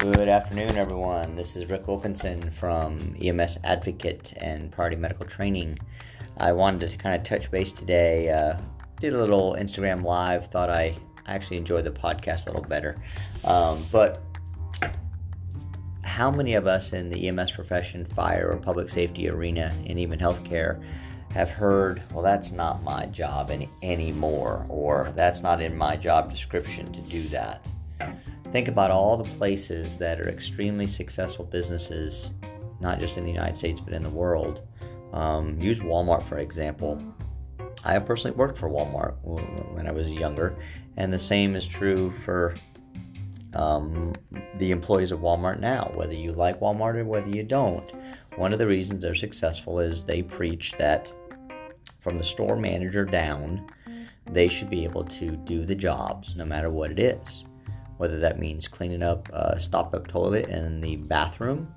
Good afternoon, everyone. This is Rick Wilkinson from EMS Advocate and Priority Medical Training. I wanted to kind of touch base today. Uh, did a little Instagram live. Thought I actually enjoyed the podcast a little better. Um, but how many of us in the EMS profession, fire or public safety arena, and even healthcare have heard, well, that's not my job any, anymore, or that's not in my job description to do that? Think about all the places that are extremely successful businesses, not just in the United States, but in the world. Um, use Walmart, for example. I have personally worked for Walmart when I was younger, and the same is true for um, the employees of Walmart now, whether you like Walmart or whether you don't. One of the reasons they're successful is they preach that from the store manager down, they should be able to do the jobs no matter what it is whether that means cleaning up a stopped up toilet in the bathroom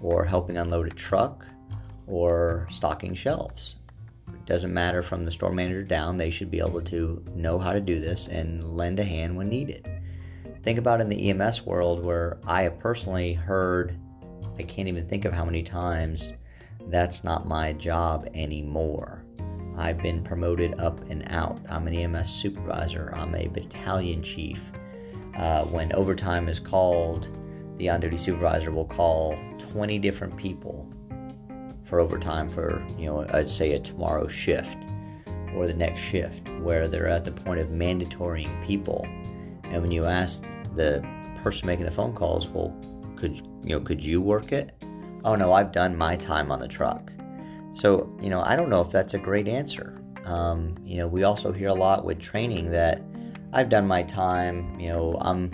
or helping unload a truck or stocking shelves. It doesn't matter from the store manager down, they should be able to know how to do this and lend a hand when needed. Think about in the EMS world where I have personally heard, I can't even think of how many times, that's not my job anymore. I've been promoted up and out. I'm an EMS supervisor, I'm a battalion chief uh, when overtime is called, the on duty supervisor will call 20 different people for overtime for, you know, I'd say a tomorrow shift or the next shift where they're at the point of mandatorying people. And when you ask the person making the phone calls, well, could you know, could you work it? Oh no, I've done my time on the truck. So, you know, I don't know if that's a great answer. Um, you know, we also hear a lot with training that I've done my time. You know, I'm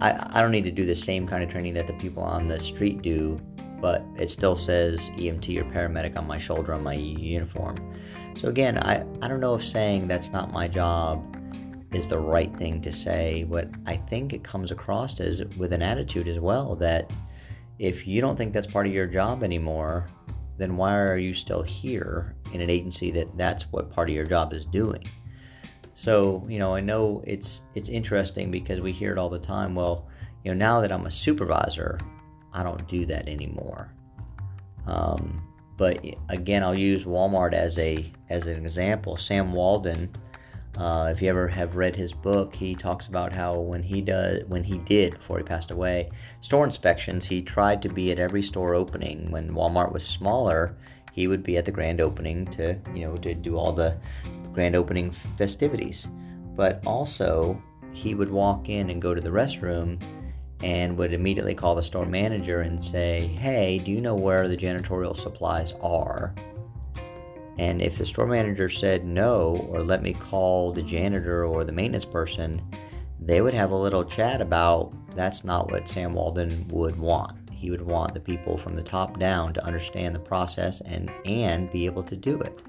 I, I don't need to do the same kind of training that the people on the street do, but it still says EMT or paramedic on my shoulder on my uniform. So again, I, I don't know if saying that's not my job is the right thing to say. What I think it comes across as with an attitude as well that if you don't think that's part of your job anymore, then why are you still here in an agency that that's what part of your job is doing? So, you know, I know it's it's interesting because we hear it all the time. Well, you know, now that I'm a supervisor, I don't do that anymore. Um, but again, I'll use Walmart as a as an example. Sam Walton, uh, if you ever have read his book, he talks about how when he does when he did before he passed away store inspections, he tried to be at every store opening. When Walmart was smaller, he would be at the grand opening to you know to do all the grand opening festivities. But also, he would walk in and go to the restroom and would immediately call the store manager and say, Hey, do you know where the janitorial supplies are? And if the store manager said no, or let me call the janitor or the maintenance person, they would have a little chat about that's not what Sam Walton would want. He would want the people from the top down to understand the process and, and be able to do it.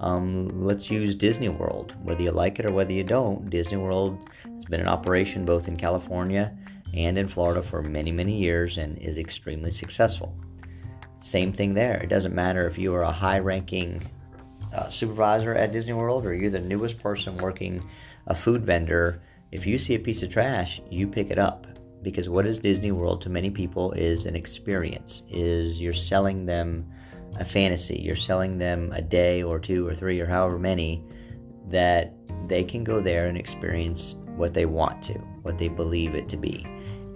Um, let's use Disney World. Whether you like it or whether you don't, Disney World has been in operation both in California and in Florida for many, many years and is extremely successful. Same thing there. It doesn't matter if you are a high ranking uh, supervisor at Disney World or you're the newest person working a food vendor. If you see a piece of trash, you pick it up because what is Disney World to many people is an experience, is you're selling them a fantasy. You're selling them a day or two or three or however many that they can go there and experience what they want to, what they believe it to be.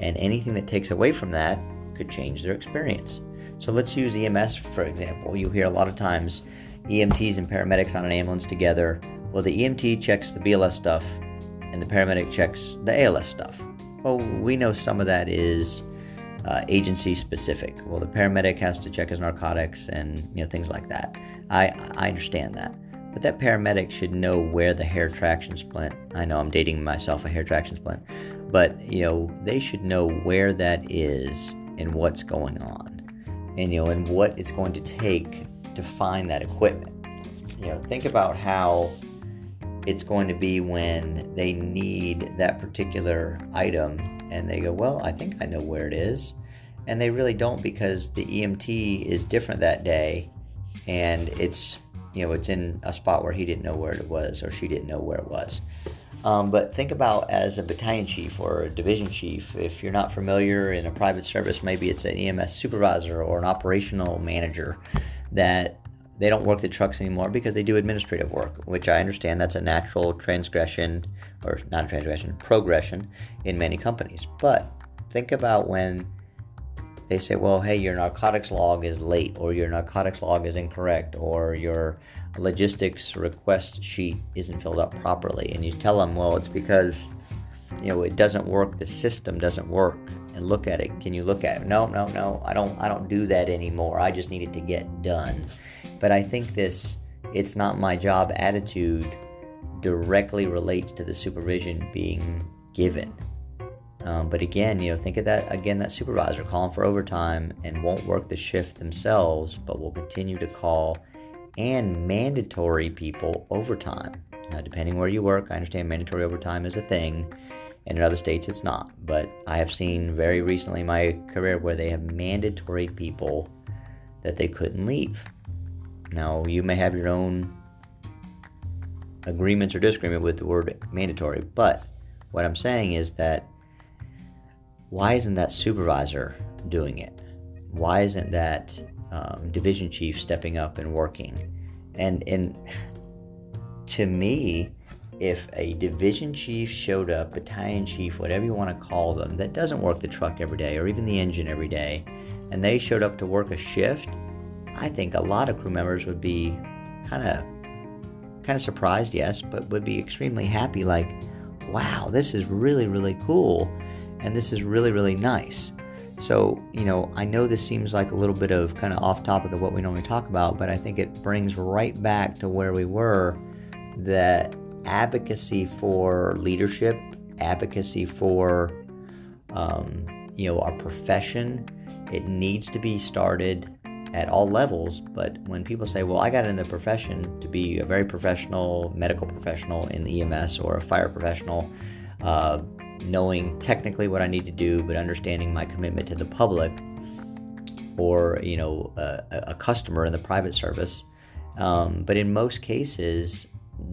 And anything that takes away from that could change their experience. So let's use EMS for example. You hear a lot of times EMTs and paramedics on an ambulance together. Well, the EMT checks the BLS stuff and the paramedic checks the ALS stuff. Well, we know some of that is uh, agency specific. Well, the paramedic has to check his narcotics and you know things like that. I I understand that, but that paramedic should know where the Hare traction splint. I know I'm dating myself a Hare traction splint, but you know they should know where that is and what's going on, and you know and what it's going to take to find that equipment. You know, think about how it's going to be when they need that particular item and they go, Well, I think I know where it is. And they really don't because the EMT is different that day and it's you know it's in a spot where he didn't know where it was or she didn't know where it was Um, but think about as a battalion chief or a division chief, if you're not familiar in a private service, maybe it's an EMS supervisor or an operational manager that they don't work the trucks anymore because they do administrative work, which I understand that's a natural transgression or not a transgression, progression in many companies. But think about when they say, well, hey, your narcotics log is late, or your narcotics log is incorrect, or your logistics request sheet isn't filled up properly. And you tell them, well, it's because, you know, it doesn't work, the system doesn't work. And look at it. Can you look at it? No, no, no. I don't I don't do that anymore. I just need it to get done. But I think this it's not my job attitude directly relates to the supervision being given. Um, but again, you know, think of that again, that supervisor calling for overtime and won't work the shift themselves, but will continue to call and mandatory people overtime. Now, depending where you work, I understand mandatory overtime is a thing, and in other states it's not. But I have seen very recently in my career where they have mandatory people that they couldn't leave. Now, you may have your own agreements or disagreement with the word mandatory, but what I'm saying is that why isn't that supervisor doing it? Why isn't that um, division chief stepping up and working? And and to me, if a division chief showed up, battalion chief, whatever you want to call them, that doesn't work the truck every day or even the engine every day, and they showed up to work a shift, I think a lot of crew members would be kind of kind of surprised, yes, but would be extremely happy like, wow, this is really really cool and this is really, really nice. So, you know, I know this seems like a little bit of kind of off topic of what we normally talk about, but I think it brings right back to where we were that advocacy for leadership, advocacy for, um, you know, our profession, it needs to be started at all levels. But when people say, well, I got in the profession to be a very professional medical professional in the EMS or a fire professional, uh, knowing technically what I need to do, but understanding my commitment to the public or you know a, a customer in the private service. Um, but in most cases,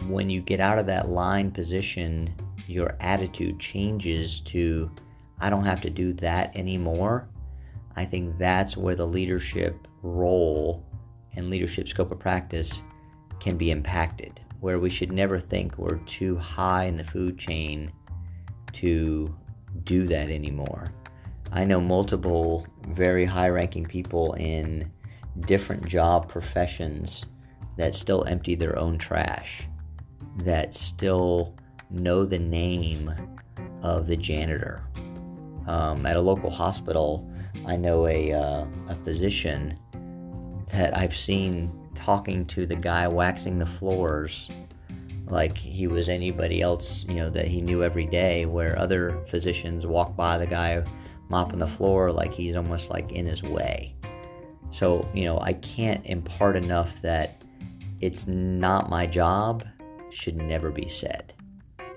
when you get out of that line position, your attitude changes to I don't have to do that anymore. I think that's where the leadership role and leadership scope of practice can be impacted. Where we should never think we're too high in the food chain to do that anymore. I know multiple very high ranking people in different job professions that still empty their own trash, that still know the name of the janitor. Um, at a local hospital, I know a, uh, a physician that I've seen talking to the guy waxing the floors like he was anybody else, you know, that he knew every day, where other physicians walk by the guy mopping the floor like he's almost like in his way. So, you know, I can't impart enough that it's not my job should never be said.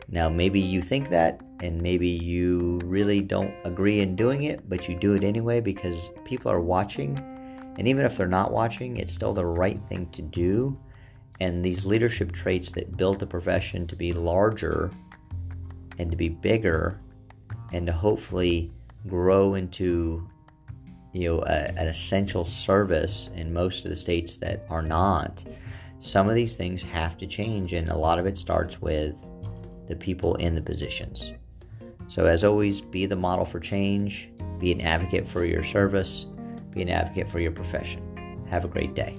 Now, maybe you think that, and maybe you really don't agree in doing it, but you do it anyway because people are watching. And even if they're not watching, it's still the right thing to do. And these leadership traits that built the profession to be larger and to be bigger and to hopefully grow into you know a, an essential service in most of the states that are not some of these things have to change. And a lot of it starts with the people in the positions. So as always be the model for change be an advocate for your service be an advocate for your profession. Have a great day